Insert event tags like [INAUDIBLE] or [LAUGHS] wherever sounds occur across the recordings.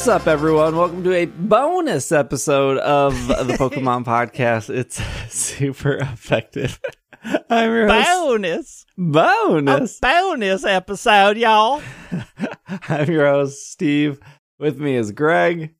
What's up, everyone? Welcome to a bonus episode of the Pokemon [LAUGHS] Podcast. It's super effective. [LAUGHS] I'm your host, bonus, bonus. a bonus episode, y'all. [LAUGHS] I'm your host, Steve. With me is Greg.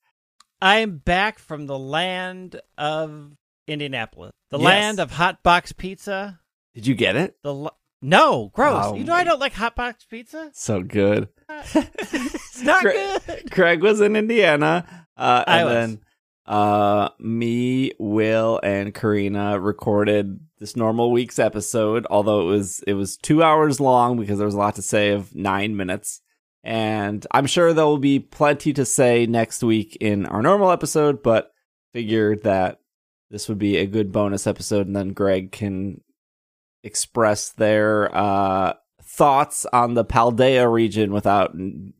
I'm back from the land of Indianapolis, the Yes. land of hot box pizza. Did you get it? The no, gross. Oh you know I don't like hot box pizza. So good. [LAUGHS] It's not Gre- good. Greg was in Indiana, uh, I and was. then uh, me, Will, and Karina recorded this normal week's episode. Although it was it was two hours long because there was a lot to say of nine minutes, and I'm sure there will be plenty to say next week in our normal episode. But figured that this would be a good bonus episode, and then Greg can express their uh, thoughts on the Paldea region without n-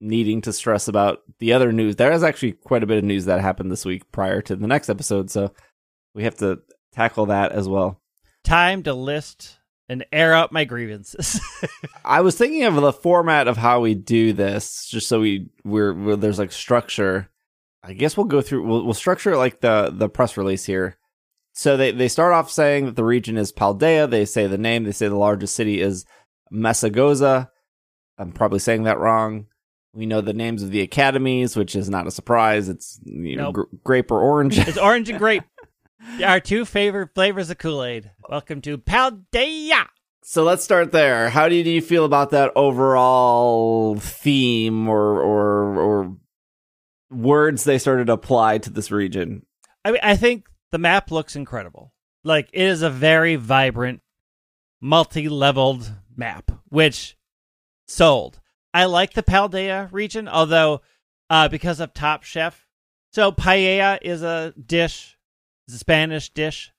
needing to stress about the other news. There is actually quite a bit of news that happened this week prior to the next episode, so we have to tackle that as well. Time to list and air out my grievances. [LAUGHS] I was thinking of the format of how we do this, just so we we're, we're there's like structure. I guess we'll go through. We'll, we'll structure like the the press release here. So they they start off saying that the region is Paldea. They say the name. They say the largest city is Mesagoza. I'm probably saying that wrong. We know the names of the academies, which is not a surprise. It's you know gr- grape or orange. it's orange and grape. [LAUGHS] Our two favorite flavors of Kool Aid. Welcome to Paldea. So let's start there. How do you feel about that overall theme or or or words they started to apply to this region? I mean, I think the map looks incredible. Like it is a very vibrant, multi-leveled map, which sold. I like the Paldea region, although uh, because of Top Chef. So paella is a dish, it's a Spanish dish,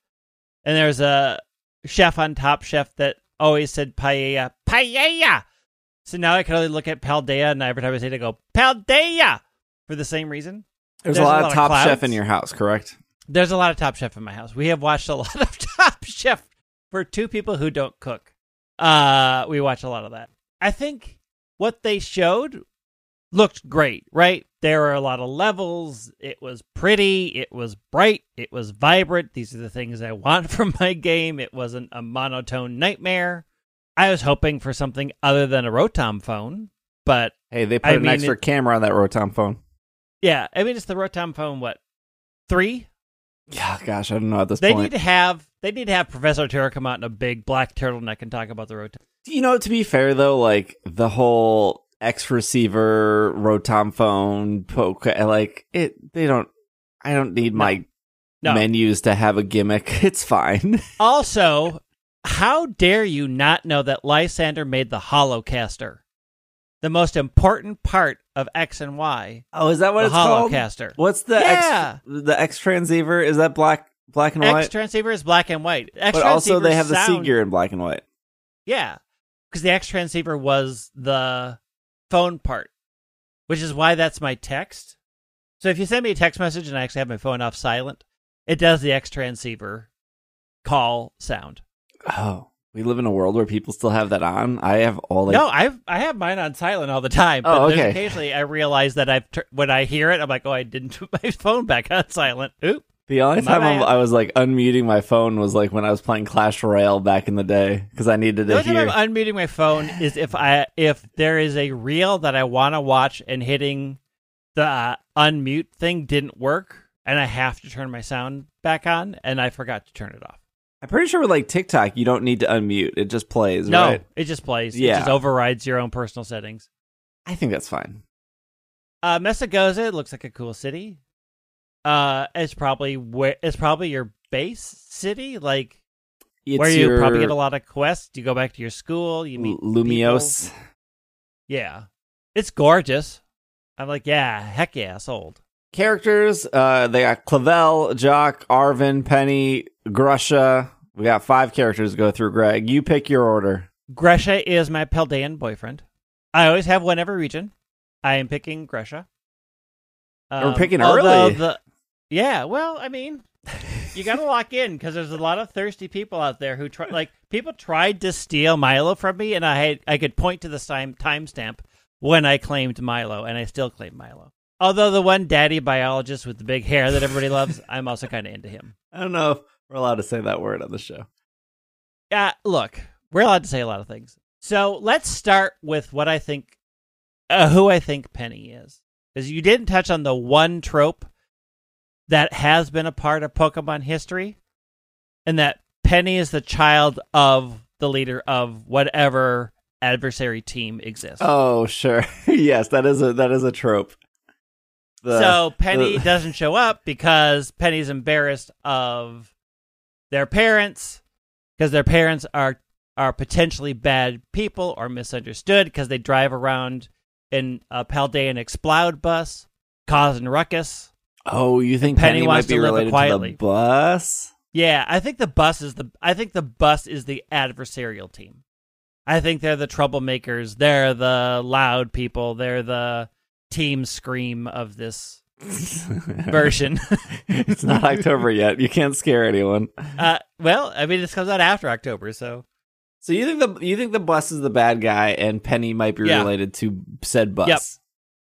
and there's a chef on Top Chef that always said paella, paella. So now I can only look at Paldea, and every time I say it, I go Paldea for the same reason. There's, There's a a lot lot of of Top Chef in your house, correct? There's a lot of Top Chef in my house. We have watched a [LAUGHS] lot of Top Chef for two people who don't cook. Uh, we watch a lot of that. I think what they showed looked great, right? There were a lot of levels. It was pretty. It was bright. It was vibrant. These are the things I want [LAUGHS] from my game. It wasn't a monotone nightmare. I was hoping for something other than a Rotom phone, but Hey, they put I an mean, extra it- camera on that Rotom phone. yeah, I mean it's the Rotom phone. What three? Yeah, gosh, I don't know at this They point. need to have they need to have Professor Terra come out in a big black turtleneck and talk about the road. you know, to be fair though, like the whole X receiver Rotom phone poke, like it, they don't. I don't need my No. menus to have a gimmick. [LAUGHS] It's fine. Also, how dare you not know that Lysandre made the Holocaster, the most important part of X and Y. Oh, is that what the it's called? Holocaster. What's the Yeah. X? The X transceiver is that black, black and white? X transceiver is black and white. X but also they have the sound- Seeger in black and white. Yeah, because the X transceiver was the phone part, which is why that's my text. So if you send me a text message and I actually have my phone off silent, it does the X transceiver call sound. Oh, we live in a world where people still have that on. I have all like no, I I have mine on silent all the time. But Oh, okay. occasionally I realize that I've tur- when I hear it, I'm like, oh, I didn't put [LAUGHS] my phone back on silent. Oop. the only time I'm- I was like unmuting my phone was like when I was playing Clash Royale back in the day because I needed to The only time. I'm unmuting my phone is if I if there is a reel that I want to watch and hitting the uh, unmute thing didn't work, and I have to turn my sound back on, and I forgot to turn it off. I'm pretty sure with like TikTok, you don't need to unmute; it just plays. No, right? it just plays. Yeah. It just overrides your own personal settings. I think that's fine. Uh, Mesagoza it looks like a cool city. Uh, it's probably where it's probably your base city, like It's where you your probably get a lot of quests. You go back to your school. You meet Lumios. people. Yeah, it's gorgeous. I'm like, yeah, heck yeah, sold. characters. Uh, they got Clavel, Jacq, Arven, Penny, Grusha. We got five characters to go through. Greg, you pick your order. Grusha is my Paldean boyfriend. I always have one every region. I am picking Grusha. We're um, picking early. The, yeah, well, I mean, you got to lock in because there's a lot of thirsty people out there who try. Like people tried to steal Milo from me, and I had I could point to the time timestamp when I claimed Milo, and I still claim Milo. Although the one daddy biologist with the big hair that everybody loves, I'm also kind of into him. I don't know if we're allowed to say that word on the show. Uh, look, we're allowed to say a lot of things. So let's start with what I think, uh, who I think Penny is. Because you didn't touch on the one trope that has been a part of Pokemon history, and that Penny is the child of the leader of whatever adversary team exists. Oh, sure. [LAUGHS] yes, that is a that is a trope. The- so Penny the- [LAUGHS] doesn't show up because Penny's embarrassed of their parents because their parents are are potentially bad people or misunderstood because they drive around in a Paldean Explode bus causing ruckus. Oh, you think Penny Penny, wants to live quietly. to bus? Yeah, I think the bus is the I think the bus is the adversarial team. I think they're the troublemakers. They're the loud people. They're the team scream of this version. [LAUGHS] it's not October yet. You can't scare anyone. uh, well, I mean, this comes out after October, so So you think the you think the bus is the bad guy, and Penny might be Yeah. related to said bus? Yep.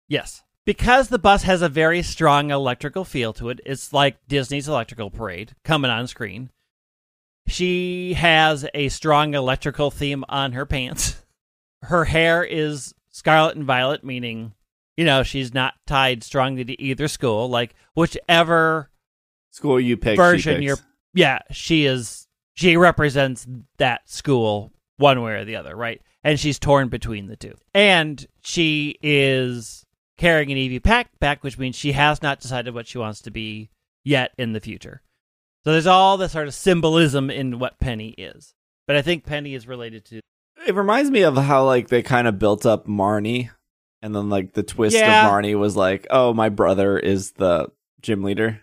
yes, because the bus has a very strong electrical feel to it. It's like Disney's Electrical Parade coming on screen. She has a strong electrical theme on her pants. [LAUGHS] Her hair is scarlet and violet, meaning, you know, she's not tied strongly to either school. Like whichever School you pick. version you're yeah she is she represents that school one way or the other right and she's torn between the two and she is carrying an ev pack back which means she has not decided what she wants to be yet in the future so there's all this sort of symbolism in what penny is but i think penny is related to It reminds me of how like they kind of built up Marnie, and then like the twist Yeah. of Marnie was like, oh, my brother is the gym leader.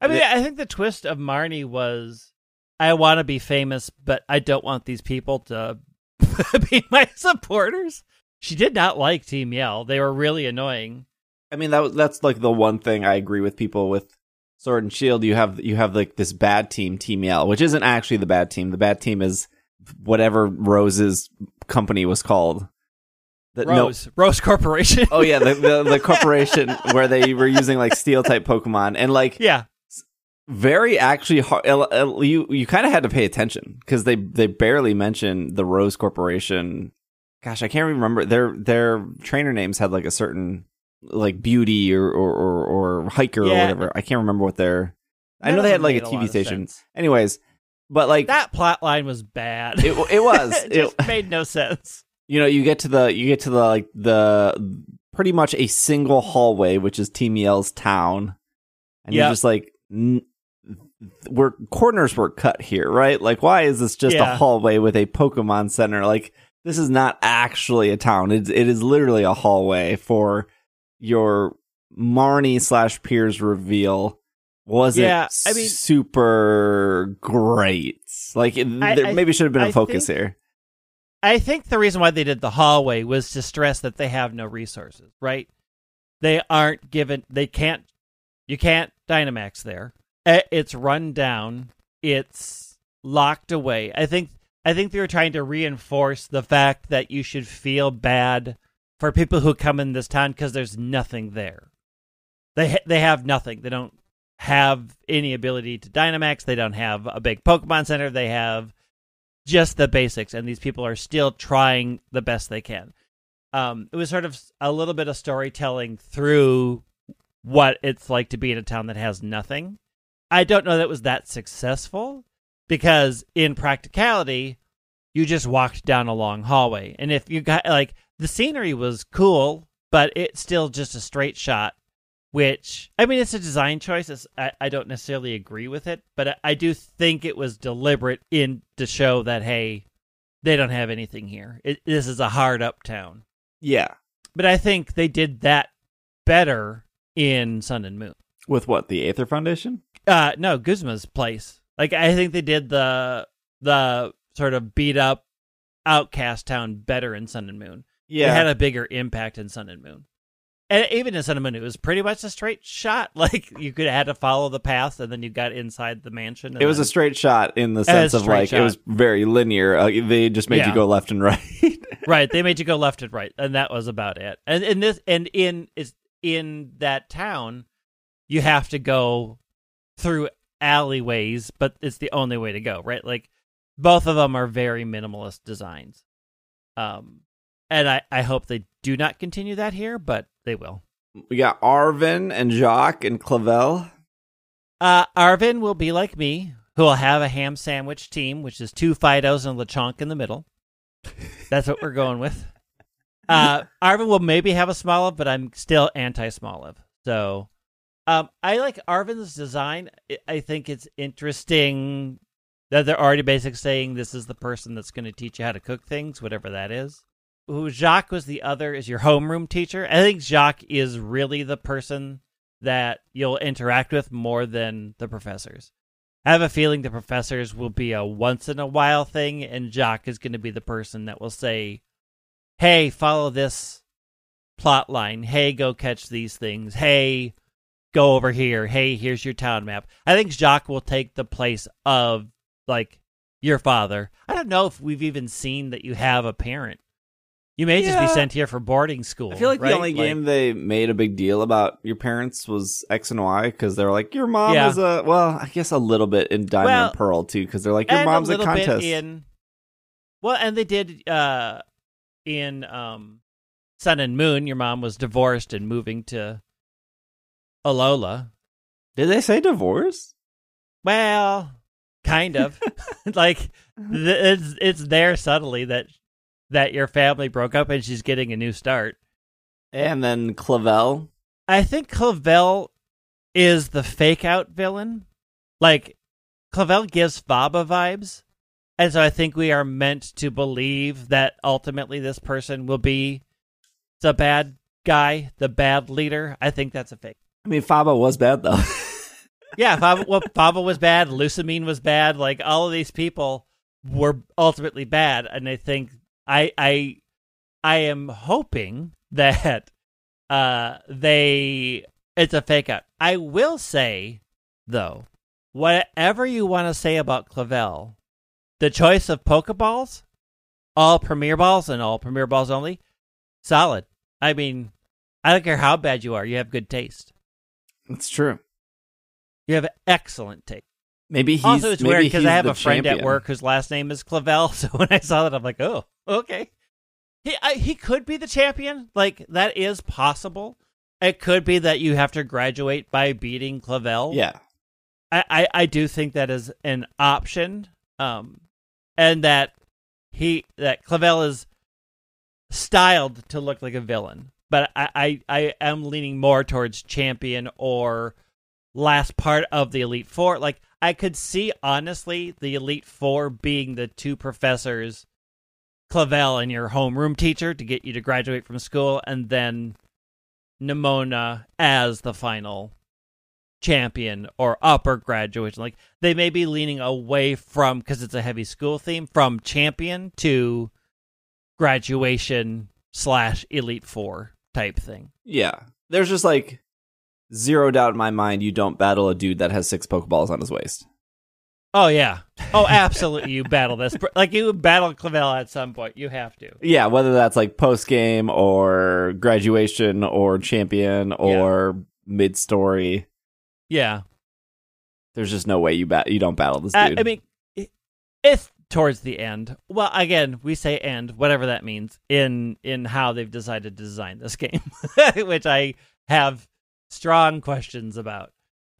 i mean i think the twist of marnie was i want to be famous but i don't want these people to [LAUGHS] be my supporters she did not like team yell they were really annoying I mean that was that's like the one thing I agree with people with Sword and Shield. You have you have like this bad team, Team Yell, which isn't actually the bad team. The bad team is whatever Rose's company was called. That no- Rose, Rose Corporation. oh yeah, the, the the [LAUGHS] corporation where they were using like steel type Pokemon and like yeah, very actually hard. You you kind of had to pay attention because they they barely mentioned the Rose Corporation. Gosh, I can't remember their their trainer names had like a certain like beauty or or or, or hiker or whatever. I can't remember what their. I know they had like a TV of station. Anyways, but like That plot line was bad. it it was [LAUGHS] it it, made no sense. You know you get to the you get to the like the pretty much a single hallway which is team yell's town. And you're just like n- where corners were cut here right? Like why is this just a hallway with a pokemon center? Like this is not actually a town. It's, it is literally a hallway for your marnie slash piers reveal. Wasn't Yeah, I mean- super great? Like it, I- there I- maybe should have been a I focus think- here I think the reason why they did the hallway was to stress that they have no resources, right? They aren't given, they can't, you can't Dynamax there. Eh, It's run down, it's locked away. I think, I think they were trying to reinforce the fact that you should feel bad for people who come in this town because there's nothing there. They ha- they have nothing. They don't have any ability to Dynamax. They don't have a big Pokemon Center. They have just the basics, and these people are still trying the best they can. Um, it was sort of a little bit of storytelling through what it's like to be in a town that has nothing. I don't know that it was that successful because in practicality, you just walked down a long hallway, and if you got like the scenery was cool, but it's still just a straight shot. Which I mean, it's a design choice. It's, I, I don't necessarily agree with it, but I, I do think it was deliberate in to show that hey, they don't have anything here. It, this is a hard up town. yeah But I think they did that better in Sun and Moon. with what the aether foundation Uh no, Guzma's place. Like I think they did the the sort of beat up outcast town better in Sun and Moon. yeah It had a bigger impact in Sun and Moon. And even in and it was pretty much a straight shot. [LAUGHS] Like you could have had to follow the path, and then you got inside the mansion. and It was a straight shot in the sense of like it was very linear. Uh, they just made Yeah. you go left and [LAUGHS] right. right. They made you go left and right, and that was about it. And in this, and in is in that town, you have to go through alleyways, but it's the only way to go, right? Like both of them are very minimalist designs. Um, and I, I hope they do not continue that here, but they will. We got Arven and Jacq and Clavel. Uh, Arven will be like me, who will have a ham sandwich team, which is two Fidoughs and Lechonk in the middle. That's what we're going with. Uh, Arven will maybe have a Smoliv, but I'm still anti Smoliv. So um, I like Arven's design. I- I think it's interesting that they're already basically saying this is the person that's going to teach you how to cook things, whatever that is. Who Jacq was the other is your homeroom teacher. I think Jacq is really the person that you'll interact with more than the professors. I have a feeling the professors will be a once in a while thing, and Jacq is going to be the person that will say, "Hey, follow this plot line. Hey, go catch these things. Hey, go over here. Hey, here's your town map." I think Jacq will take the place of like your father. I don't know if we've even seen that you have a parent. You may just be sent here for boarding school. I feel like right? the only game they made a big deal about your parents was X and Y because they're like, your mom Yeah. is a well, I guess a little bit in Diamond Well, and Pearl too because they're like, your mom's a a, contest. in well and they did uh in um sun and moon your mom was divorced and moving to alola Did they say divorce? well kind of [LAUGHS] [LAUGHS] like th- it's it's there subtly that that your family broke up and she's getting a new start And then Clavel. i think clavel is the fake out villain like clavel gives faba vibes and so i think we are meant to believe that ultimately this person will be the bad guy the bad leader i think that's a fake I mean, Faba was bad though. [LAUGHS] yeah faba, well, faba was bad Lusamine was bad like all of these people were ultimately bad and i think i i i am hoping [LAUGHS] that uh they it's a fake out i will say though whatever you want to say about clavel the choice of pokeballs all premier balls and all premier balls only solid i mean i don't care how bad you are you have good taste That's true. you have excellent taste Maybe he's also, it's weird because I have a friend at work whose last name is Clavel. [LAUGHS] So when I saw that, I'm like, oh, okay. He I, he could be the champion. Like that is possible. It could be that you have to graduate by beating Clavel. Yeah, I, I, I do think that is an option. Um, and that he that Clavel is styled to look like a villain, but I, I, I am leaning more towards champion or last part of the Elite Four. Like I could see honestly the Elite Four being the two professors, Clavel and your homeroom teacher to get you to graduate from school, and then Nemona as the final champion or upper graduation. Like they may be leaning away from because it's a heavy school theme from champion to graduation slash elite four type thing. yeah. There's just like zero doubt in my mind you don't battle a dude that has six Pokeballs on his waist. Oh yeah. Oh, absolutely. you battle this like you battle Clavel at some point. You have to. Yeah, whether that's like post game or graduation or champion or mid story, Yeah. there's just no way you bat you don't battle this Uh, dude. I mean, if towards the end. Well, again, we say end, whatever that means, in in how they've decided to design this game, [LAUGHS] which I have strong questions about.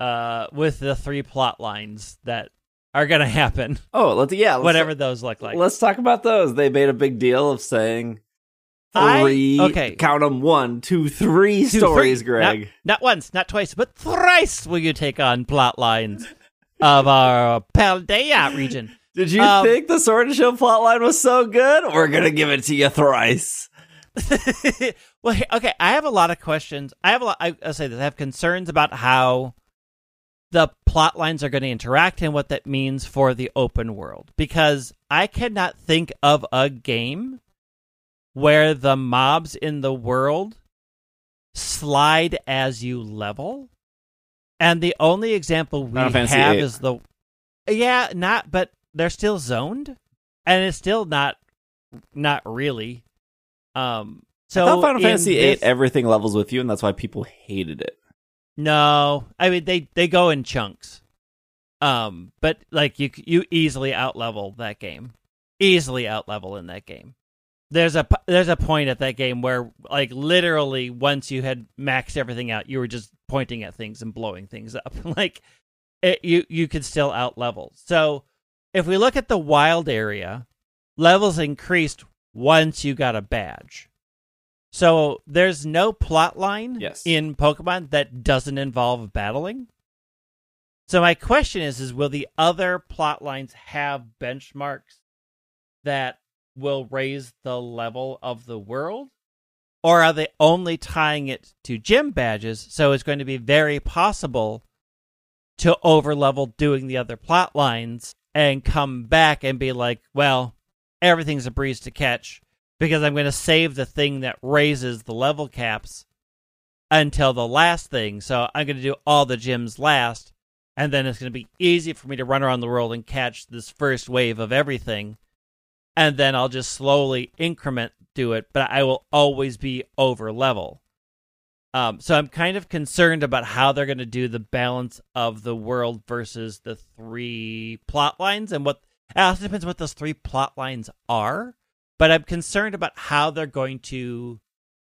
Uh, with the three plot lines that are going to happen, oh, let's yeah, let's, whatever those look like. Let's talk about those. They made a big deal of saying I- three. okay. count them one, two, three Two, stories, three. Greg. Not, not once, not twice, but thrice will you take on plot lines of our Paldea region. Did you Um, think the Sword and Shield plotline was so good? We're gonna give it to you thrice. [LAUGHS] well, okay, I have a lot of questions. I have a lot. I, I'll say this: I have concerns about how the plot lines are going to interact and what that means for the open world. Because I cannot think of a game where the mobs in the world slide as you level, and the only example we have VIII. is the yeah, not but they're still zoned, and it's still not not really. Um, So Final Fantasy VIII this- everything levels with you, and that's why people hated it. No, I mean they they go in chunks. Um, but like you you easily out level that game, easily out level in that game. There's a there's a point at that game where like literally once you had maxed everything out, you were just pointing at things and blowing things [LAUGHS] up. like it, you you could still out level. So if we look at the wild area, levels increased once you got a badge. So there's no plot line Yes. in Pokemon that doesn't involve battling. So my question is is will the other plot lines have benchmarks that will raise the level of the world? Or are they only tying it to gym badges? So it's going to be very possible to overlevel doing the other plot lines and come back and be like, well, everything's a breeze to catch because I'm going to save the thing that raises the level caps until the last thing. So I'm going to do all the gyms last, and then it's going to be easy for me to run around the world and catch this first wave of everything. And then I'll just slowly increment do it, but I will always be over level. Um, so I'm kind of concerned about how they're going to do the balance of the world versus the three plot lines and what it also depends what those three plot lines are. But I'm concerned about how they're going to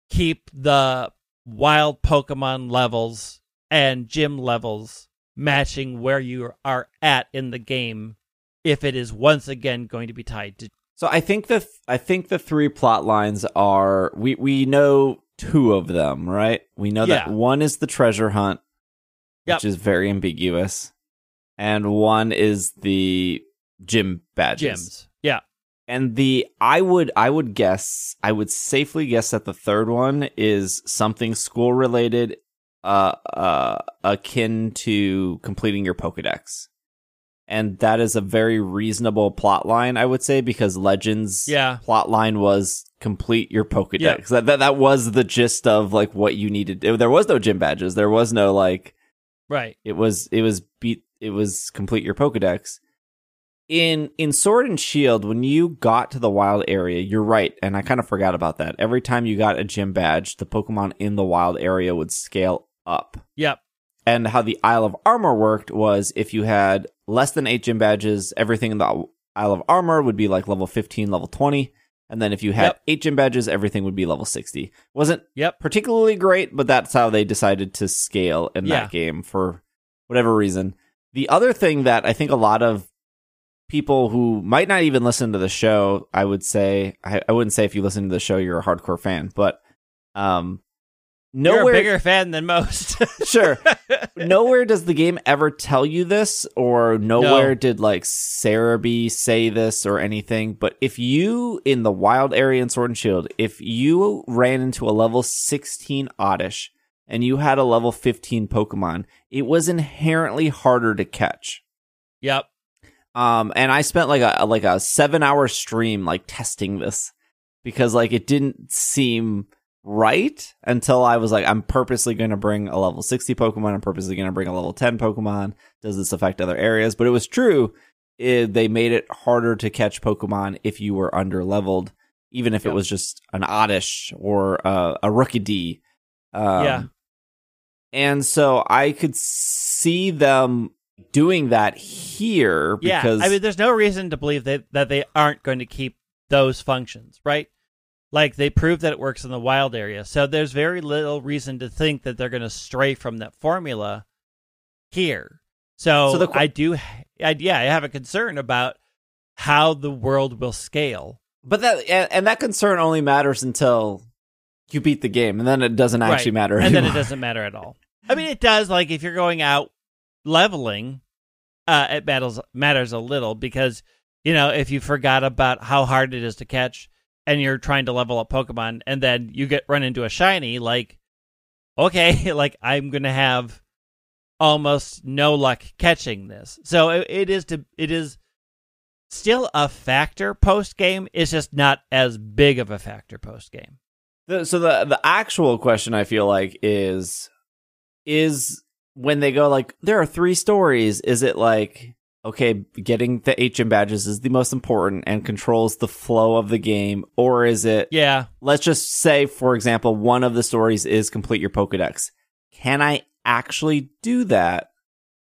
keep the wild Pokemon levels and gym levels matching where you are at in the game if it is once again going to be tied to So I think the I think the three plot lines are we we know two of them, right? We know that one is the treasure hunt, Yep. which is very ambiguous, and one is the gym badges. gyms. Yeah. And the I would I would guess I would safely guess that the third one is something school related, uh, uh, akin to completing your Pokedex, and that is a very reasonable plot line I would say because Legends Yeah. plot line was complete your Pokedex. That, that that was the gist of like what you needed. There was no gym badges. There was no like Right. it was it was beat it was complete your Pokedex. In in Sword and Shield, when you got to the wild area, you're right, and I kind of forgot about that. Every time you got a gym badge, the Pokemon in the wild area would scale up. Yep. And how the Isle of Armor worked was if you had less than eight gym badges, everything in the Isle of Armor would be like level 15, level 20. And then if you had Yep. eight gym badges, everything would be level 60. Wasn't Yep. particularly great, but that's how they decided to scale in Yeah. that game for whatever reason. The other thing that I think a lot of people who might not even listen to the show, I would say, I, I wouldn't say if you listen to the show, you're a hardcore fan, but um, You're nowhere, a bigger fan than most. [LAUGHS] sure, [LAUGHS] nowhere does the game ever tell you this, or nowhere No. did like Serebii say this or anything. But if you in the wild area in Sword and Shield, if you ran into a level 16 Oddish and you had a level 15 Pokemon, it was inherently harder to catch. yep. Um, and I spent like a like a seven hour stream like testing this because like it didn't seem right until I was like, I'm purposely going to bring a level 60 Pokemon. I'm purposely going to bring a level 10 Pokemon. Does this affect other areas? But it was true. It, they made it harder to catch Pokemon if you were under leveled, even if it was just an Oddish or uh, a Rookidee. Um, Yeah. And so I could see them doing that here Yeah. because I mean, there's no reason to believe that, that they aren't going to keep those functions, right? Like they proved that it works in the wild area. So there's very little reason to think that they're going to stray from that formula here. So, So qu- I do, I, yeah, I have a concern about how the world will scale. But that and, and that concern only matters until you beat the game, and then it doesn't actually Right. matter. and then it doesn't matter at all. I mean, it does. Like if you're going out leveling, uh, it matters matters a little because you know if you forgot about how hard it is to catch, and you're trying to level up Pokemon, and then you get run into a shiny, like okay, [LAUGHS] like I'm gonna have almost no luck catching this. So it, it is to it is still a factor post game. It's just not as big of a factor post game. So the the actual question I feel like is is when they go like there are three stories. Is it like okay, getting the HM badges is the most important and controls the flow of the game, or is it? Yeah. Let's just say, for example, one of the stories is complete your Pokedex. Can I actually do that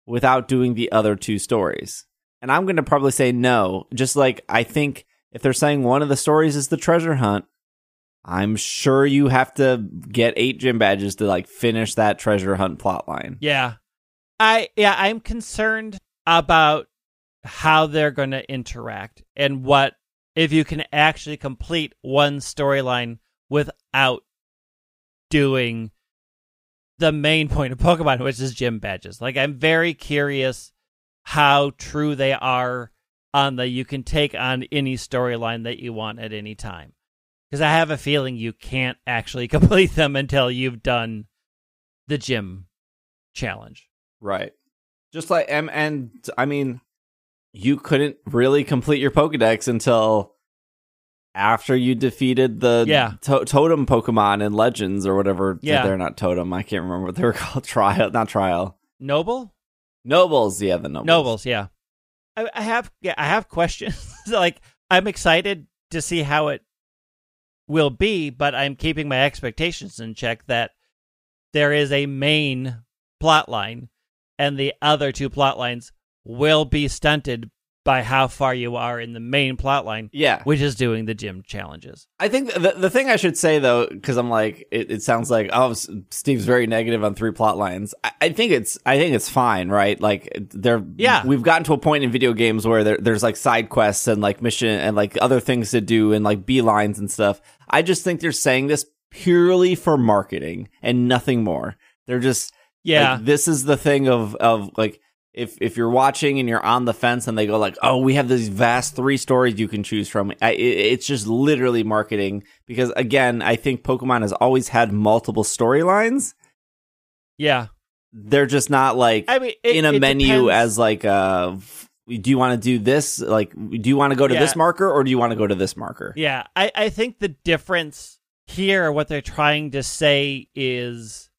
without doing the other two stories? And I'm going to probably say no. Just like I think if they're saying one of the stories is the treasure hunt, I'm sure you have to get eight gym badges to like finish that treasure hunt plotline. Yeah. I yeah, I'm concerned about how they're going to interact and what if you can actually complete one storyline without doing the main [LAUGHS] point of Pokemon, which is gym badges. Like I'm very curious how true they are on the you can take on any storyline that you want at any time. Because I have a feeling you can't actually [LAUGHS] complete them until you've done the gym challenge. Right. Just like and, and I mean, you couldn't really complete your Pokedex until after you defeated the Yeah. to- totem Pokemon in Legends or whatever. Yeah. they're not totem. I can't remember what they were [LAUGHS] called. Trial, not trial. Noble? Nobles, yeah, the nobles. Nobles, yeah. I, I have yeah, I have questions. [LAUGHS] like I'm excited to see how it will be, but I'm keeping my expectations in check that there is a main plot line and the other two plot lines will be stunted by how far you are in the main plot line, Yeah, which is doing the gym challenges. I think the the thing I should say though, because I'm like, it, it sounds like oh, Steve's very negative on three plot lines. I, I think it's I think it's fine, right? Like there, Yeah. we've gotten to a point in video games where there, there's like side quests and like mission and like other things to do and like beelines and stuff. I just think they're saying this purely for marketing and nothing more. They're just Yeah. like, this is the thing of of like if if you're watching and you're on the fence and they go like, "Oh, we have these vast three stories you can choose from." I, it, it's just literally marketing because again, I think Pokemon has always had multiple storylines. yeah. They're just not like I mean it, in a menu depends. as like uh f- do you want to do this? Like do you want to go to Yeah. this marker or do you want to go to this marker? Yeah, I, I think the difference here, what they're trying to say is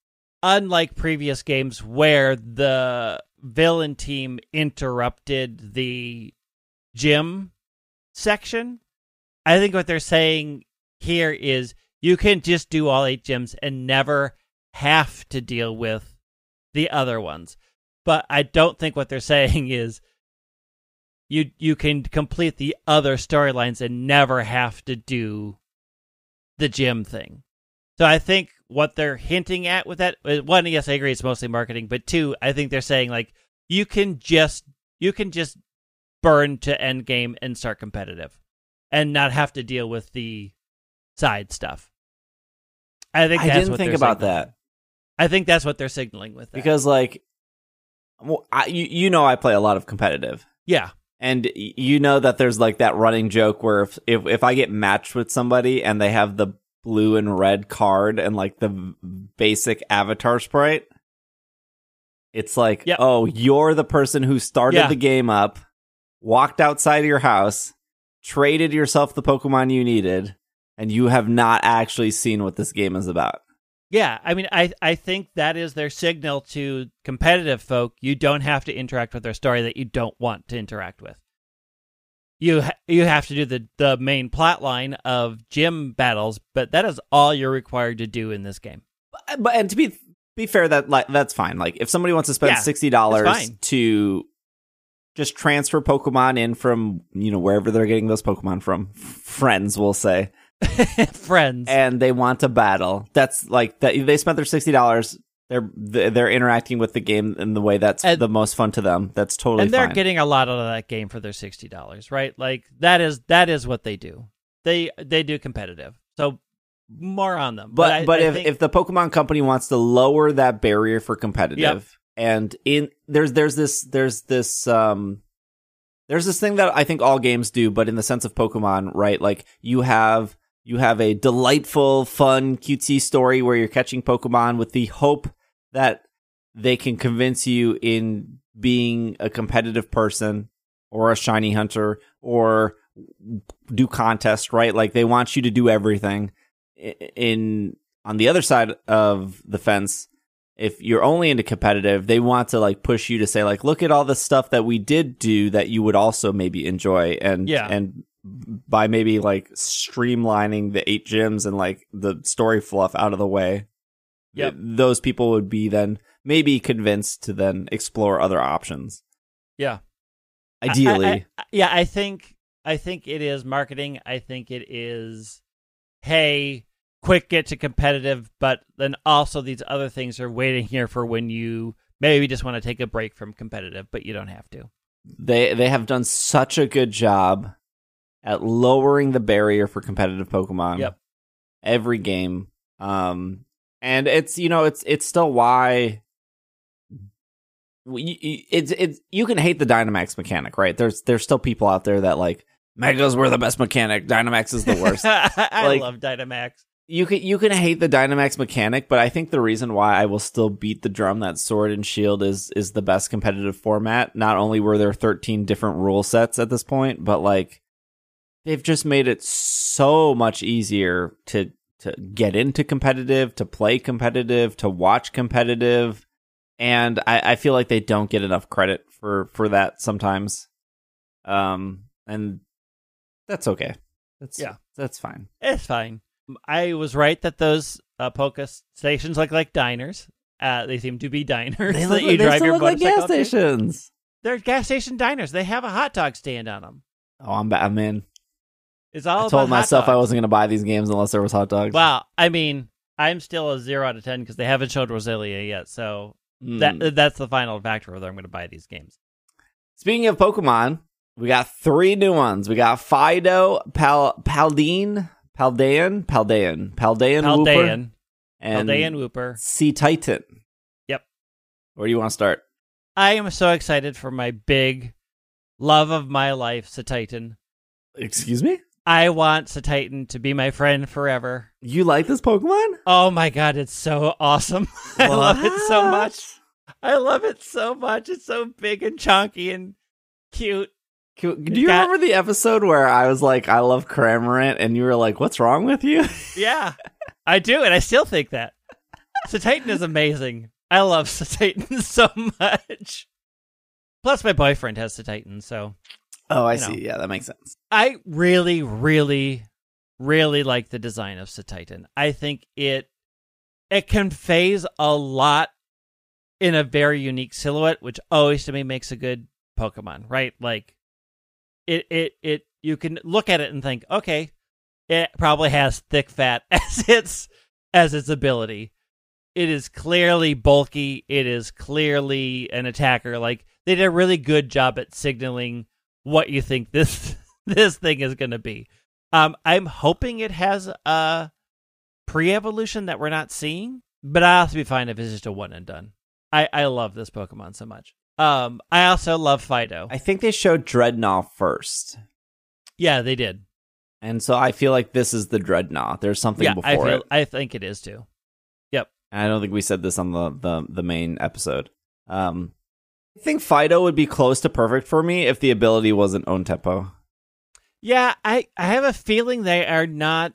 unlike previous games where the villain team interrupted the gym section, I think what they're saying here is you can just do all eight gyms and never have to deal with the other ones. But I don't think what they're [LAUGHS] saying is you you can complete the other storylines and never have to do the gym thing. So I think what they're hinting at with that uh, one, yes, I agree, it's mostly marketing, but two, I think they're saying like you can just you can just burn to end game and start competitive, and not have to deal with the side stuff. I think I didn't think about signaling. that. I think that's what they're signaling with that. Because like well, I, you, you know I play a lot of competitive. yeah, And you know that there's like that running joke where if, if if I get matched with somebody and they have the blue and red card and like the basic avatar sprite, it's like, Yep. oh, you're the person who started Yeah. the game up, walked outside of your house, traded yourself the Pokemon you needed, and you have not actually seen what this game is about. Yeah, I mean, I I think that is their signal to competitive folk. You don't have to interact with their story that you don't want to interact with. You ha- you have to do the the main plot line of gym battles, but that is all you're required to do in this game. But, but and to be be fair, that like that's fine. Like if somebody wants to spend Yeah, sixty dollars to just transfer Pokemon in from you know wherever they're getting those Pokemon from, friends will say, [LAUGHS] Friends. and they want to battle. That's like that. They spent their sixty dollars. They're they're interacting with the game in the way that's And- the most fun to them. That's totally and they're fine. getting a lot out of that game for their sixty dollars, right? Like that is that is what they do. They they do competitive, so more on them. But I- but I if, think- if the Pokemon company wants to lower that barrier for competitive, Yep. and in there's there's this there's this um there's this thing that I think all games do, but in the sense of Pokemon, right? Like you have you have a delightful, fun, cutesy story where you're catching Pokemon with the hope that they can convince you in being a competitive person or a shiny hunter or do contests, right? Like they want you to do everything. In on the other side of the fence, if you're only into competitive, they want to like push you to say like, look at all the stuff that we did do that you would also maybe enjoy, and Yeah. and by maybe like streamlining the eight gyms and like the story fluff out of the way, Yep. th- those people would be then maybe convinced to then explore other options. Yeah. I- I- Ideally, I- I- yeah, I think I think it is marketing. I think it is hey, quick get to competitive, but then also these other things are waiting here for when you maybe just want to take a break from competitive, but you don't have to. they they have done such a good job at lowering the barrier for competitive Pokemon. Yep. Every game. Um and it's you know it's it's still why it's it's you can hate the Dynamax mechanic, right? There's there's still people out there that like Megas were the best mechanic, Dynamax is the worst. [LAUGHS] I Like- love Dynamax. you can you can hate the Dynamax mechanic, but I think the reason why I will still beat the drum that Sword and Shield is is the best competitive format. Not only were there 13 different rule sets at this point, but like they've just made it so much easier to to get into competitive, to play competitive, to watch competitive. And I, I feel like they don't get enough credit for for that sometimes. Um and that's okay. That's Yeah. that's fine. It's fine. I was right that those uh, Poke stations look like diners. Uh, they seem to be diners They that [LAUGHS] look, you they drive your look like gas motorcycle to. stations. They're gas station diners. They have a hot dog stand on them. Oh, I'm I'm in. It's all I told myself I wasn't going to buy these games unless there was hot dogs. Wow. I mean, I'm still a zero out of ten because they haven't showed Roselia yet. So Mm. that that's the final factor whether I'm going to buy these games. Speaking of Pokemon, we got three new ones. We got Fidough, Pal, Paldean, Paldean, Paldean, Paldean, Wooper, Paldean, and Paldean Wooper. Cetitan. Yep. Where do you want to start? I am so excited for my big love of my life, Cetitan. Excuse me? I want Cetitan to be my friend forever. You like this Pokemon? Oh my god, it's so awesome. [LAUGHS] I love it so much. I love it so much. It's so big and chunky and cute. Do you got- remember the episode where I was like, I love Cramorant, and you were like, what's wrong with you? [LAUGHS] Yeah, I do, and I still think that. Cetitan is amazing. I love [LAUGHS] Cetitan so much. Plus, my boyfriend has Cetitan, so oh, I You know. see. Yeah, that makes sense. I really, really, really like the design of Cetitan. I think it it conveys a lot in a very unique silhouette, which always to me makes a good Pokemon, right? Like it it it you can look at it and think, okay, it probably has thick fat [LAUGHS] as its as its ability. It is clearly bulky. It is clearly an attacker. Like they did a really good job at signaling what you think this [LAUGHS] this thing is going to be. Um, I'm hoping it has a pre-evolution that we're not seeing, but I'll also be fine if it's just a one and done. I I love this Pokemon so much. Um, I also love Fidough. I think they showed Dreadnought first. yeah, they did. And so I feel like this is the Dreadnought. There's something yeah, before I feel it. I think it is too. And I don't think we said this on the, the, the main episode. Um, I think Fidough would be close to perfect for me if the ability wasn't own tempo. Yeah, I I have a feeling they are not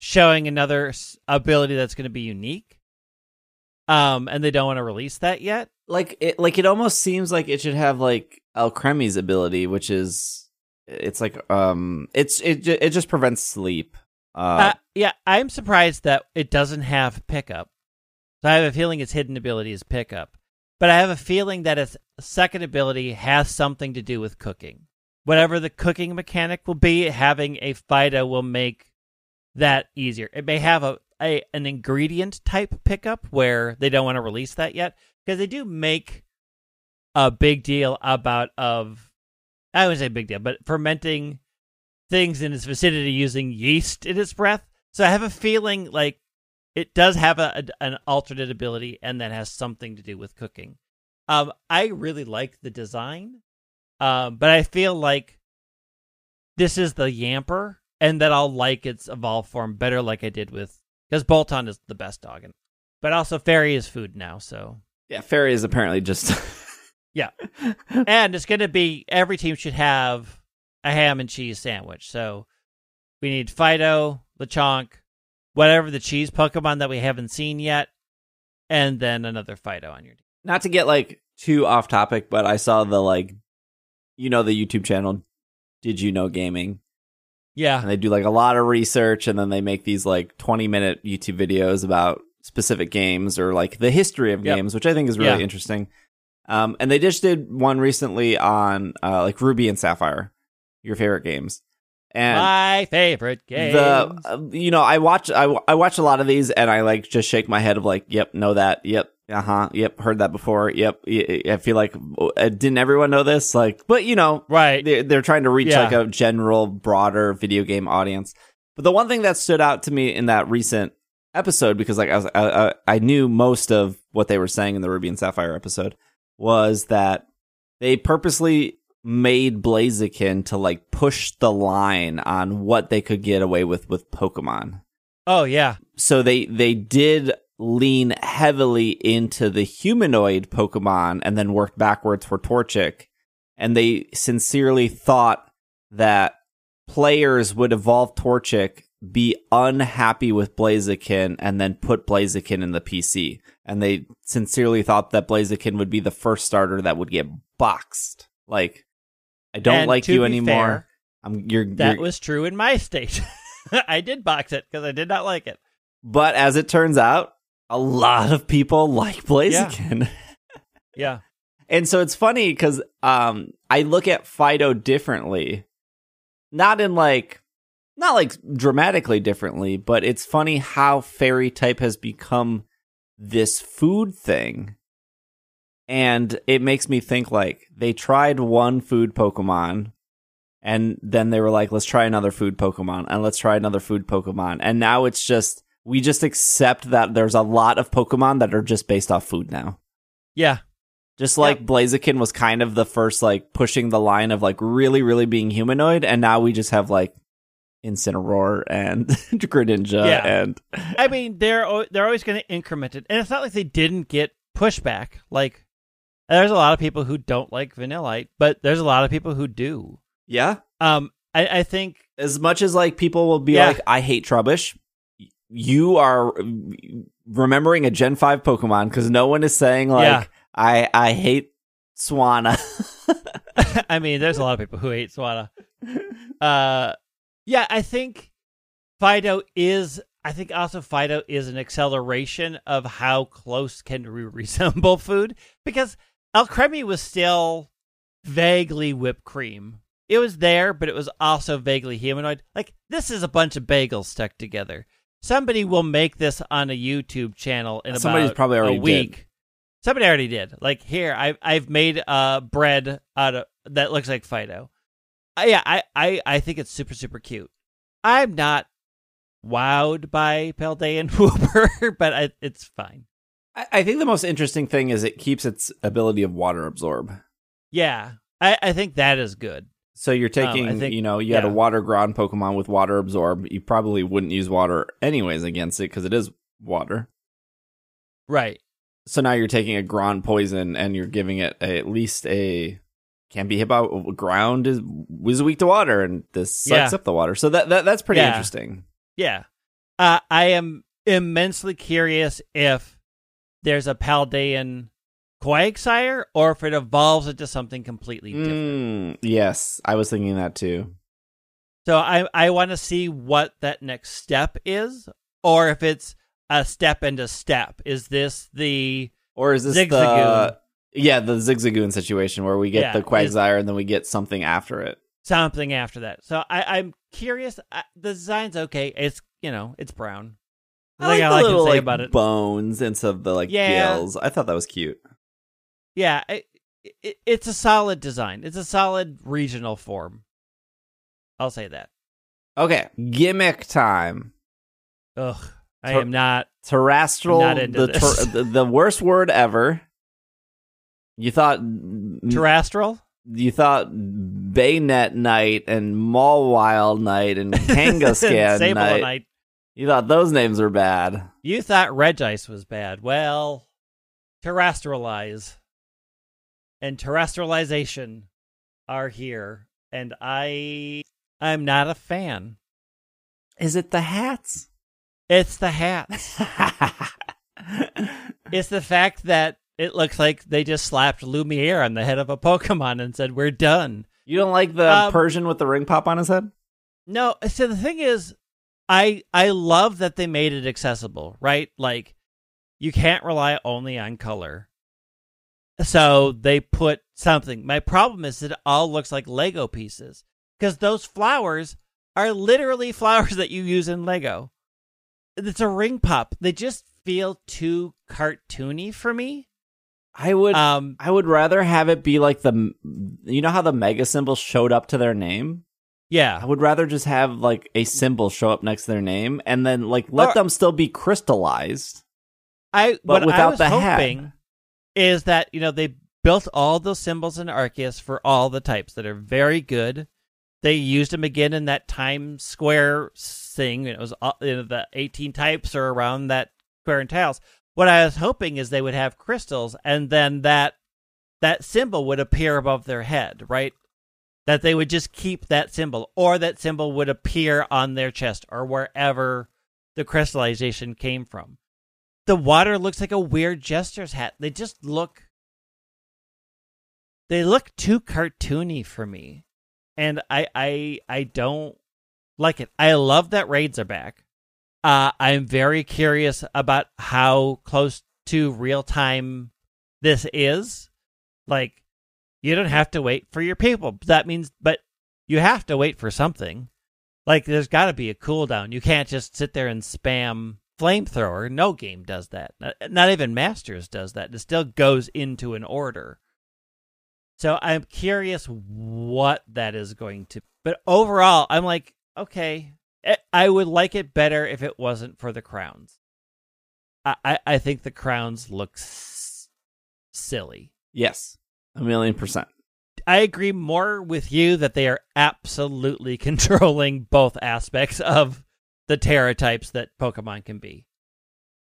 showing another ability that's going to be unique. Um, and they don't want to release that yet. Like it, like it almost seems like it should have like El Alcremie's ability, which is it's like um, it's it it just prevents sleep. Uh, Uh, yeah, I'm surprised that it doesn't have pickup. So I have a feeling its hidden ability is pickup. But I have a feeling that its second ability has something to do with cooking. Whatever the cooking mechanic will be, having a Fidough will make that easier. It may have a, a an ingredient type pickup where they don't want to release that yet because they do make a big deal about of I wouldn't say big deal, but fermenting things in its vicinity using yeast in its breath. So I have a feeling like it does have a, a- an alternate ability, and that has something to do with cooking. Um, I really like the design, um, but I feel like this is the Yamper, and that I'll like its evolved form better, like I did with because Boltund is the best dog, in, but also Fairy is food now, so yeah, Fairy is apparently just [LAUGHS] Yeah. [LAUGHS] and it's going to be every team should have a ham and cheese sandwich. So we need Fidough, Lechonk, whatever the cheese Pokemon that we haven't seen yet. and then another Fidough on your team. Not to get like too off topic, but I saw the like, you know, the YouTube channel. Did you know gaming? Yeah, and they do like a lot of research and then they make these like 20 minute youtube videos about specific games or like the history of Yep. games which i think is really Yeah. interesting um, and they just did one recently on uh, like ruby and sapphire your favorite games and my favorite game. the uh, you know i watch I, I watch a lot of these and i like just shake my head of like yep know that yep uh-huh yep heard that before yep I feel like uh, didn't everyone know this like but you know right. they're, they're trying to reach Yeah. like a general broader video game audience but the one thing that stood out to me in that recent episode because like i was I, I, I knew most of what they were saying in the ruby and sapphire episode was that they purposely made blaziken to like push the line on what they could get away with with pokemon Oh yeah, so they they did lean heavily into the humanoid Pokemon and then worked backwards for Torchic. And they sincerely thought that players would evolve Torchic, be unhappy with Blaziken, and then put Blaziken in the PC. And they sincerely thought that Blaziken would be the first starter that would get boxed. Like, I don't And like you anymore. fair, I'm you're, that you're was true in my state. [LAUGHS] I did box it because I did not like it. but as it turns out, a lot of people like Blaziken. [LAUGHS] Yeah, And so it's funny because um, I look at Fidough differently, not in like, not like dramatically differently, but it's funny how fairy type has become this food thing. And it makes me think like they tried one food Pokemon and then they were like, let's try another food Pokemon and let's try another food Pokemon. And now it's just, we just accept that there's a lot of Pokemon that are just based off food now. yeah, Just like Blaziken was kind of the first like pushing the line of like really, really being humanoid, and now we just have like Incineroar and [LAUGHS] Greninja Yeah. and I mean, they're they're always going to increment it, and it's not like they didn't get pushback. Like, there's a lot of people who don't like Vanillite, but there's a lot of people who do. yeah. Um, I, I think As much as like people will be Yeah. like, I hate Trubbish, you are remembering a Gen Five Pokemon because no one is saying like Yeah. I I hate Swanna. [LAUGHS] [LAUGHS] I mean, there's a lot of people who hate Swanna. Uh, yeah, I think Fidough is. I think also Fidough is an acceleration of how close can we [LAUGHS] resemble food because Alcremie was still vaguely whipped cream. It was there, but it was also vaguely humanoid. Like this is a bunch of bagels stuck together. Somebody will make this on a YouTube channel in Somebody's about probably already a week. Somebody already did. Like here, I've I've made uh bread out of that looks like Fidough. Uh, yeah, I, I I think it's super super cute. I'm not wowed by Paldean [LAUGHS] Wooper, but I, it's fine. I, think the most interesting thing is it keeps its ability of water absorb. Yeah, I I think that is good. So you're taking, Um, think- you know, you had a water ground Pokemon with water absorb. You probably wouldn't use water anyways against it because it is water. Right. So now you're taking a ground poison and you're giving it a, at least a can be hit by ground is was weak to water and this sucks Yeah. up the water. So that, that that's pretty Yeah. interesting. Yeah. Uh, I am immensely curious if there's a Paldean Quagsire or if it evolves into something completely different. Mm, yes, I was thinking that too. So I I want to see what that next step is, or if it's a step into a step. Is this the Or is this Zigzagoon. the yeah the Zigzagoon situation where we get Yeah, the is- Quagsire and then we get something after it? something after that? So I I'm curious. I, the design's okay. It's you know it's brown. I like all the can say like about it. bones instead of the like Yeah. gills. I thought that was cute. Yeah, it, it, it's a solid design. It's a solid regional form. I'll say that. Okay, gimmick time. Ugh, I Ter- am not. Terrestrial, Not into the, this. the the worst word ever. You thought Terrestrial? you thought Banettite and Mawilite and [LAUGHS] Kangaskhanite. Knight. You thought those names were bad. You thought Regice was bad. Well, terastallize and terastallization are here, and I I'm not a fan. Is it the hats? It's the hats. [LAUGHS] it's the fact that it looks like they just slapped Lumiere on the head of a Pokemon and said, "We're done." You don't like the Um, Persian with the ring pop on his head? No, so the thing is, I I love that they made it accessible, right? Like you can't rely only on color. So they put something. My problem is it all looks like Lego pieces because those flowers are literally [LAUGHS] flowers that you use in Lego. It's a ring pop. They just feel too cartoony for me. I would Um, I would rather have it be like the you know how the mega symbol showed up to their name? I would rather just have like a symbol show up next to their name and then like let Or- them still be crystallized. I But what without I was the hat. is that you know they built all those symbols in Arceus for all the types that are very good. They used them again in that Times Square thing. It was all, you know, the eighteen types are around that square and tiles. What I was hoping is they would have crystals, and then that that symbol would appear above their head, right? That they would just keep that symbol, or that symbol would appear on their chest, or wherever the crystallization came from the water looks like a weird jester's hat. They just look they look too cartoony for me. And I I I don't like it. I love that raids are back. Uh I'm very curious about how close to real time this is. Like you don't have to wait for your people. That means but you have to wait for something. Like there's got to be a cooldown. You can't just sit there and spam flamethrower. No game does that. Not, not even Masters does that. It still goes into an order. So I'm curious what that is going to. But overall, I'm like, okay, I- I would like it better if it wasn't for the crowns. I I, I think the crowns look s- silly. Yes. A million percent. I agree more with you that they are absolutely [LAUGHS] controlling both aspects of the Tera types that Pokemon can be.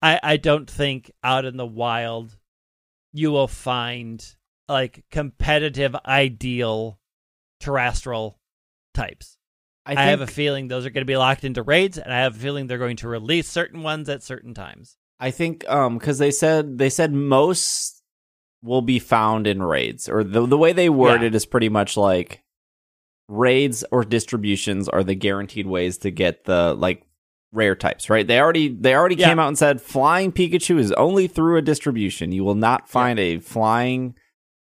I I don't think out in the wild you will find like competitive ideal terrestrial types. I, I, have a feeling those are going to be locked into raids, and I have a feeling they're going to release certain ones at certain times. I think um because they said they said most will be found in raids or the the way they word Yeah. it is pretty much like raids or distributions are the guaranteed ways to get the like rare types right they already they already Yeah. came out and said flying pikachu is only through a distribution you will not find a flying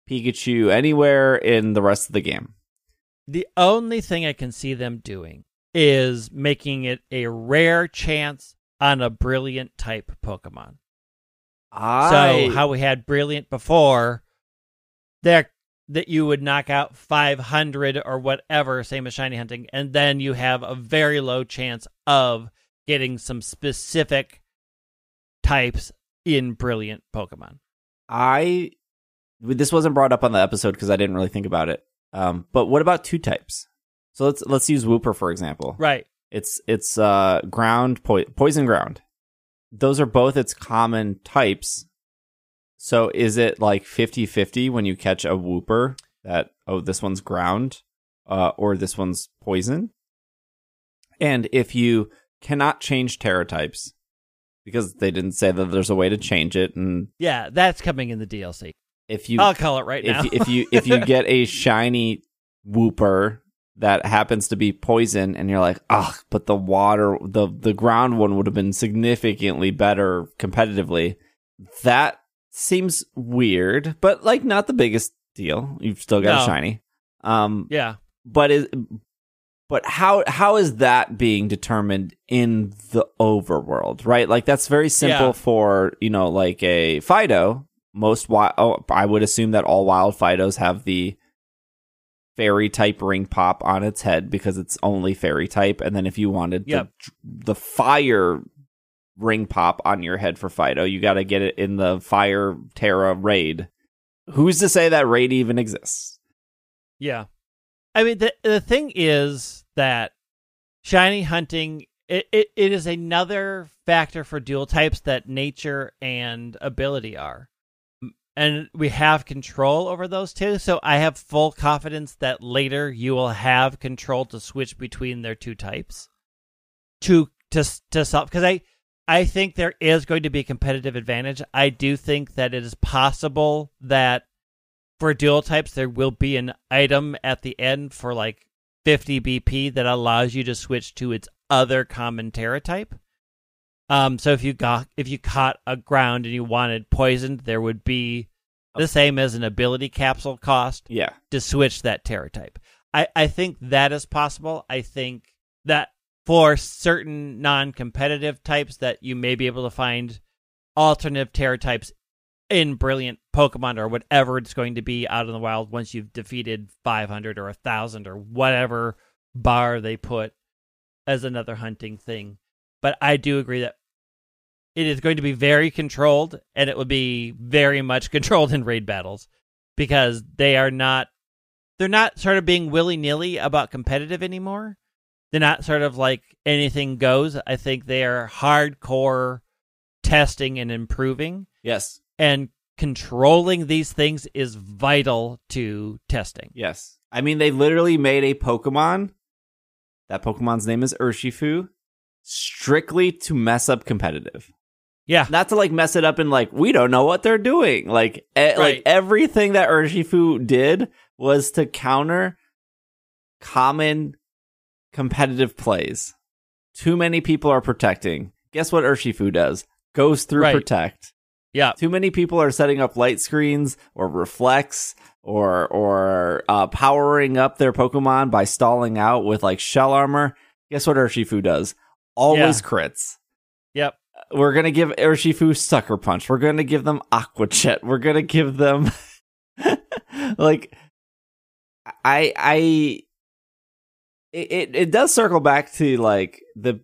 pikachu anywhere in the rest of the game The only thing I can see them doing is making it a rare chance on a brilliant type Pokemon. I, So how we had brilliant before, there that you would knock out 500 or whatever, same as shiny hunting, and then you have a very low chance of getting some specific types in brilliant Pokemon. I this wasn't brought up on the episode because I didn't really think about it. Um, but what about two types? So let's let's use Wooper for example. Right. It's it's uh ground po- poison ground. Those are both its common types. So is it like 50-50 when you catch a wooper that oh this one's ground uh or this one's poison? And if you cannot change Tera types because they didn't say that there's a way to change it and Yeah, that's coming in the DLC. if you I'll call it right now. if if you if you [LAUGHS] get a shiny wooper that happens to be poison and you're like ah but the water the the ground one would have been significantly better competitively that seems weird but like not the biggest deal you've still got No. a shiny um yeah. but is but how how is that being determined in the overworld right like that's very simple Yeah. for you know like a fidough most wild oh, i would assume that all wild fidoughs have the fairy type ring pop on its head because it's only fairy type and then if you wanted Yep. the, the fire ring pop on your head for fidough you got to get it in the fire tera raid who's to say that raid even exists Yeah. I mean the the thing is that shiny hunting it, it, it is another factor for dual types that nature and ability are. And we have control over those two, so I have full confidence that later you will have control to switch between their two types. To to to solve because I I think there is going to be a competitive advantage. I do think that it is possible that for dual types there will be an item at the end for like 50 BP that allows you to switch to its other common Tera type. Um, so if you got if you caught a ground and you wanted poisoned, there would be the same as an ability capsule cost Yeah. to switch that Tera type. I, I think that is possible. I think that for certain non competitive types that you may be able to find alternative Tera types in brilliant Pokemon or whatever it's going to be out in the wild once you've defeated 500 or 1,000 or whatever bar they put as another hunting thing. But I do agree that it is going to be very controlled and it will be very much [LAUGHS] controlled in raid battles because they are not they're not sort of being willy-nilly about competitive anymore. They're not sort of like anything goes. I think they are hardcore testing and improving Yes. and controlling these things is vital to testing. Yes. I mean, they literally made a Pokemon. That Pokemon's name is Urshifu, strictly to mess up competitive. Yeah. Not to like mess it up and like we don't know what they're doing. Like, e- Right. like everything that Urshifu did was to counter common competitive plays. Too many people are protecting. Guess what Urshifu does? Goes through Right. protect. Yeah. Too many people are setting up light screens or reflects or or uh, powering up their Pokemon by stalling out with like shell armor. Guess what Urshifu does? Always crits. Yep. We're gonna give Urshifu Sucker Punch. We're gonna give them Aqua Jet. We're gonna give them [LAUGHS] like I I it, it does circle back to like the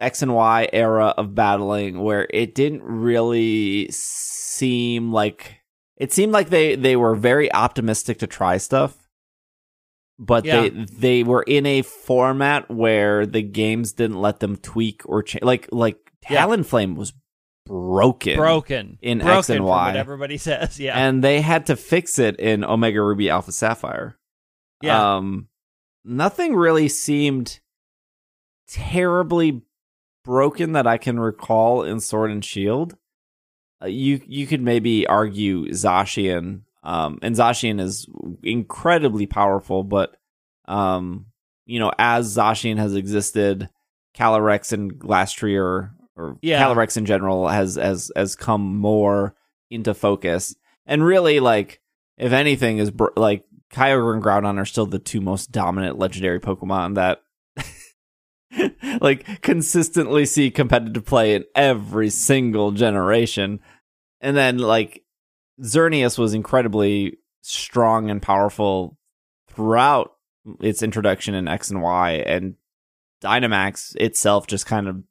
X and Y era of battling where it didn't really seem like it seemed like they they were very optimistic to try stuff but Yeah. they they were in a format where the games didn't let them tweak or change like like Yeah. Talonflame was broken Broken. in Broken X and Y. What everybody [LAUGHS] says. Yeah. and they had to fix it in Omega Ruby Alpha Sapphire yeah. um, nothing really seemed terribly broken that I can recall in Sword and Shield. Uh, you you could maybe argue Zacian, um, and Zacian is incredibly powerful, but um, you know, as Zacian has existed, Calyrex and Glastrier or Yeah. Calyrex in general has has has come more into focus, and really like if anything is br- like Kyogre and Groudon are still the two most dominant legendary Pokemon that [LAUGHS] like consistently see competitive play in every single generation. And then like Xerneas was incredibly strong and powerful throughout its introduction in X and Y and Dynamax itself just kind of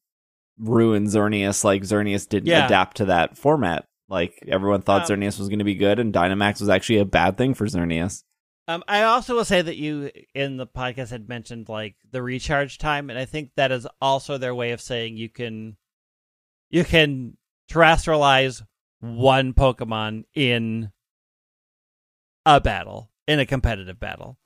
ruined Xerneas like Xerneas didn't Yeah. adapt to that format. Like everyone thought Um, Xerneas was going to be good and Dynamax was actually a bad thing for Xerneas. Um, I also will say that you in the podcast had mentioned like the recharge time, and I think that is also their way of saying you can you can terastallize one Pokemon in a battle in a competitive battle.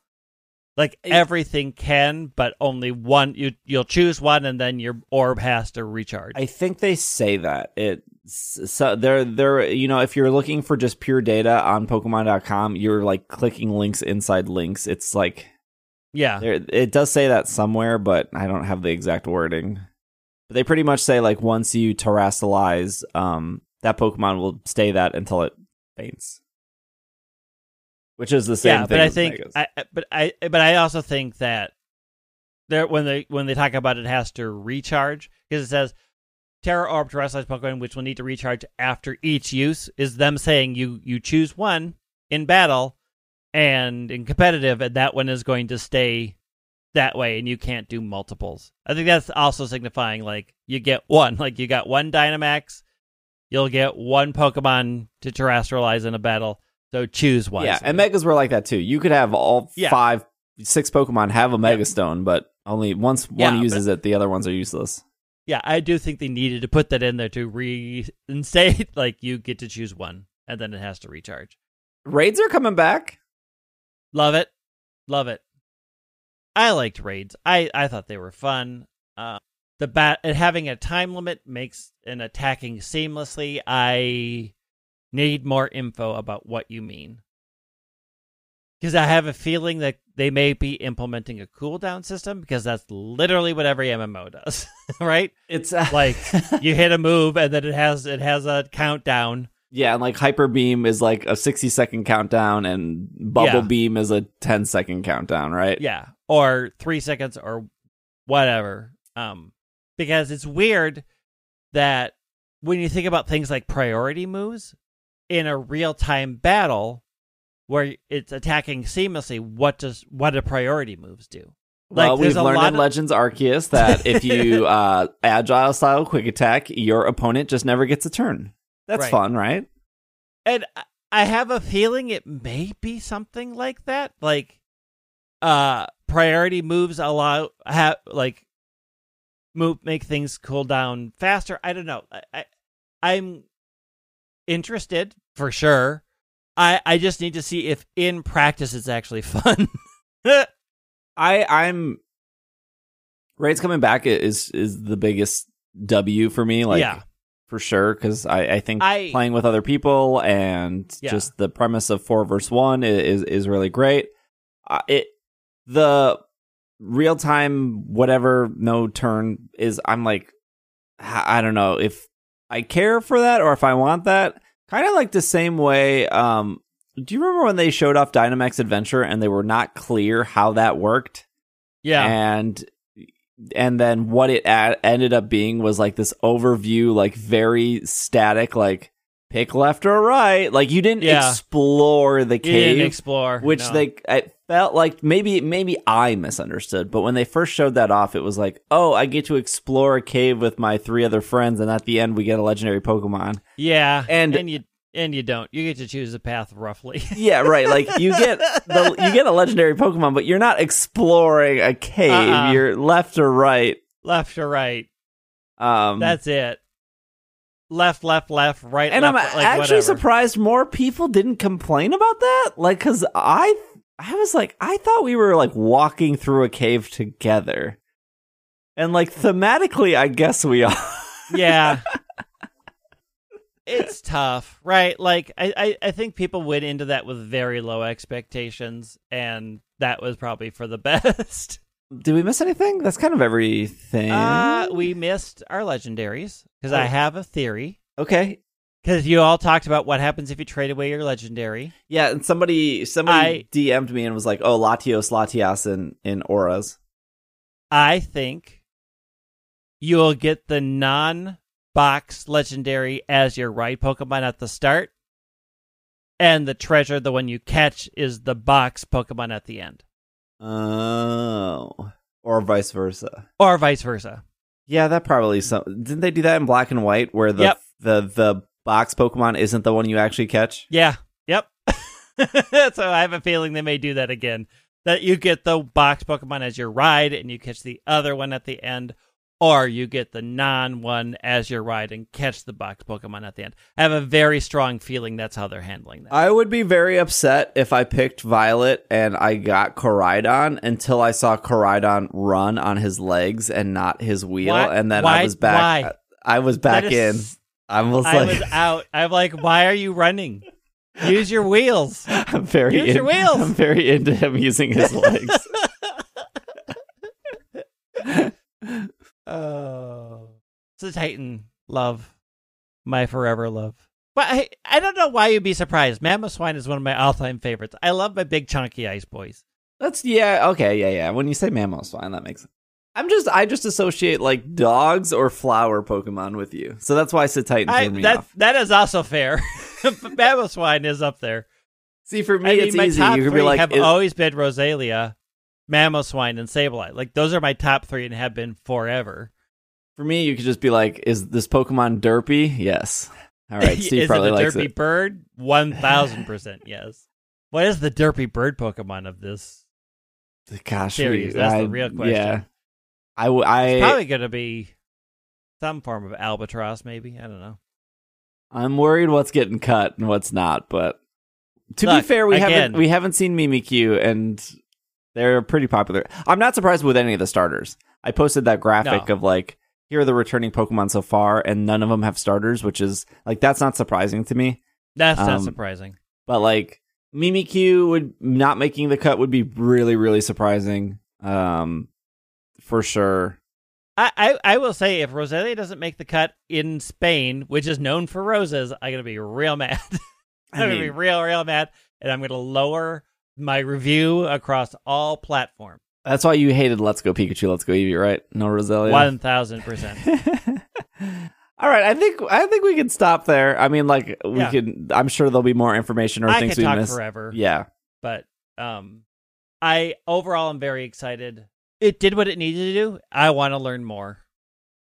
Like It- everything can, but only one. You you'll choose one, and then your orb has to recharge. I think they say that it so they're they're you know if you're looking for just pure data on pokemon.com you're like clicking links inside links it's like yeah, it does say that somewhere but I don't have the exact wording but they pretty much say like once you terastallize um that pokemon will stay that until it faints which is the same yeah, thing but I think. I, but I, but I also think that there when they when they talk about it has to recharge because it says Tera Orb terastallized Pokemon which will need to recharge after each use is them saying you you choose one in battle and in competitive and that one is going to stay that way and you can't do multiples. I think that's also signifying like you get one [LAUGHS] like you got one Dynamax, you'll get one Pokemon to terastallize in a battle. So choose one. yeah and megas were like that too you could have all Yeah. five six pokemon have a mega stone but only once Yeah, one but- uses it the other ones are useless Yeah, I do think they needed to put that in there to reinstate [LAUGHS] like you get to choose one and then it has to recharge. Raids are coming back. Love it. Love it. I liked raids. I I thought they were fun. Uh the bat and having a time limit makes an attacking seamlessly. I need more info about what you mean. Because I have a feeling that they may be implementing a cooldown system because that's literally what every MMO does, [LAUGHS] right? It's uh, Like you hit a move and then it has it has a countdown. yeah, and like hyper beam is like a sixty second countdown, and bubble Yeah. beam is a 10 second countdown, right? Yeah, or three seconds or whatever. Um, because it's weird that when you think about things like priority moves in a real time battle where it's attacking seamlessly, what does what do priority moves do? Well, Like, there's we've learned in of- Legends Arceus that if you [LAUGHS] uh, agile style quick attack, your opponent just never gets a turn. That's Right. fun, right? And I- I have a feeling it may be something like that. Like, uh, priority moves allow have like move make things cool down faster. I don't know. I, I I'm interested for sure. I I just need to see if in practice it's actually [LAUGHS] fun. I I'm Raid's coming back is is the biggest W for me, like yeah, for sure, because I I think I- playing with other people and Yeah. just the premise of four versus one i- is is really great. Uh, it the real time whatever no turn is I'm like I I don't know if I care for that or if I want that. Kind of like the same way. Um, do you remember when they showed off Dynamax Adventure and they were not clear how that worked? yeah, and and then what it a- ended up being was like this overview like very static like pick left or right like you didn't Yeah. explore the you cave didn't explore which no. they it felt like maybe maybe i misunderstood but when they first showed that off it was like oh i get to explore a cave with my three other friends and at the end we get a legendary pokemon yeah, and- and you and you don't. You get to choose a path roughly. [LAUGHS] yeah right like you get the you get a legendary pokemon but you're not exploring a cave Uh-uh. you're left or right Left or right. um That's it. Left, left, left, right, and left, I'm like, actually whatever. surprised more people didn't complain about that. Like, cause I, I was like, I thought we were like walking through a cave together, and like thematically, I guess we are. Yeah. [LAUGHS] it's tough, right? Like I, I, I think people went into that with very low expectations, and that was probably for the [LAUGHS] best. Did we miss anything? That's kind of everything. Uh, we missed our legendaries because I Oh. have a theory. okay. Because you all talked about what happens if you trade away your legendary. Yeah, and somebody somebody I- DM'd me and was like, "Oh, Latios, Latias in in ORAS." I think you'll get the non box legendary as your ride Pokemon at the start. And the treasure, the one you catch, is the box Pokemon at the end. Oh, or vice versa. Or vice versa. Yeah, that probably some. Didn't they do that in Black and White, where the Yep. the the box Pokemon isn't the one you actually catch? Yeah. Yep. [LAUGHS] so I have a feeling they may do that again. That you get the box Pokemon as your ride and you catch the other one at the end, or you get the non one as your ride and catch the box Pokemon at the end. I have a very strong feeling that's how they're handling that. I would be very upset if I picked Violet and I got Koraidon until I saw Koraidon run on his legs and not his wheel, Why- and then why- I was back. why? I was back That in. I was like I like, was out. I'm like, why are you running? Use your wheels. [LAUGHS] I'm very, Use your wheels. I'm very into him using his legs. [LAUGHS] [LAUGHS] Oh, it's a Titan love, my forever love. But I, I don't know why you'd be surprised. Mammoth Mamoswine is one of my all-time favorites. I love my big chunky ice boys. That's yeah, okay, yeah, yeah. When you say Mammo's Swine, that makes sense. I'm just I just associate like dogs or flower Pokemon with you. So that's why I said Titan I, me that off. that is also fair. [LAUGHS] Mamoswine is up there. See, for me, I mean, it's my easy. top You could three be like, have is- always been Roselia, Mamoswine, and Sableye. Like those are my top three and have been forever. for me, you could just be like, is this Pokemon derpy? Yes. All right, [LAUGHS] Steve is probably it a likes derpy it. bird? One thousand percent [LAUGHS] yes. What is the derpy bird Pokemon of this? The Gosh, Series, we- that's the real question. Yeah, I, w- I It's probably going to be some form of albatross, maybe. I don't know. I'm worried what's getting cut and what's not. But to be fair, we again- haven't we haven't seen Mimikyu, and they're pretty popular. I'm not surprised with any of the starters. I posted that graphic No. of like here are the returning Pokemon so far, and none of them have starters, which is like that's not surprising to me. That's not Um, surprising. But like Mimikyu would not making the cut would be really really surprising. Um, for sure. I, I, I will say if Roselia doesn't make the cut in Spain, which is known for roses, I'm gonna be real mad. [LAUGHS] I I'm gonna be real, real mad, and I'm gonna lower my review across all platforms. that's why you hated Let's Go Pikachu, Let's Go Eevee, right? No Roselia. One thousand percent. [LAUGHS] All right, I think I think we can stop there. I mean, like we Yeah. can. I'm sure there'll be more information or I things could we missed. forever. Yeah, but um i overall I'm very excited it did what it needed to do i want to learn more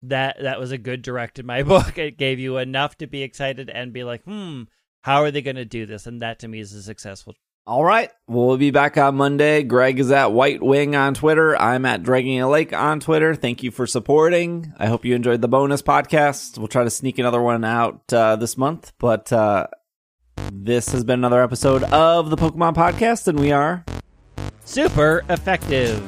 that that was a good direct in my [LAUGHS] book it gave you enough to be excited and be like hmm how are they going to do this and that to me is a successful All right. We'll be back on Monday. Greg is at White Wing on Twitter. I'm at Dragging a Lake on Twitter. Thank you for supporting. I hope you enjoyed the bonus podcast. We'll try to sneak another one out uh, this month, but uh, this has been another episode of the Pokemon Podcast, and we are super effective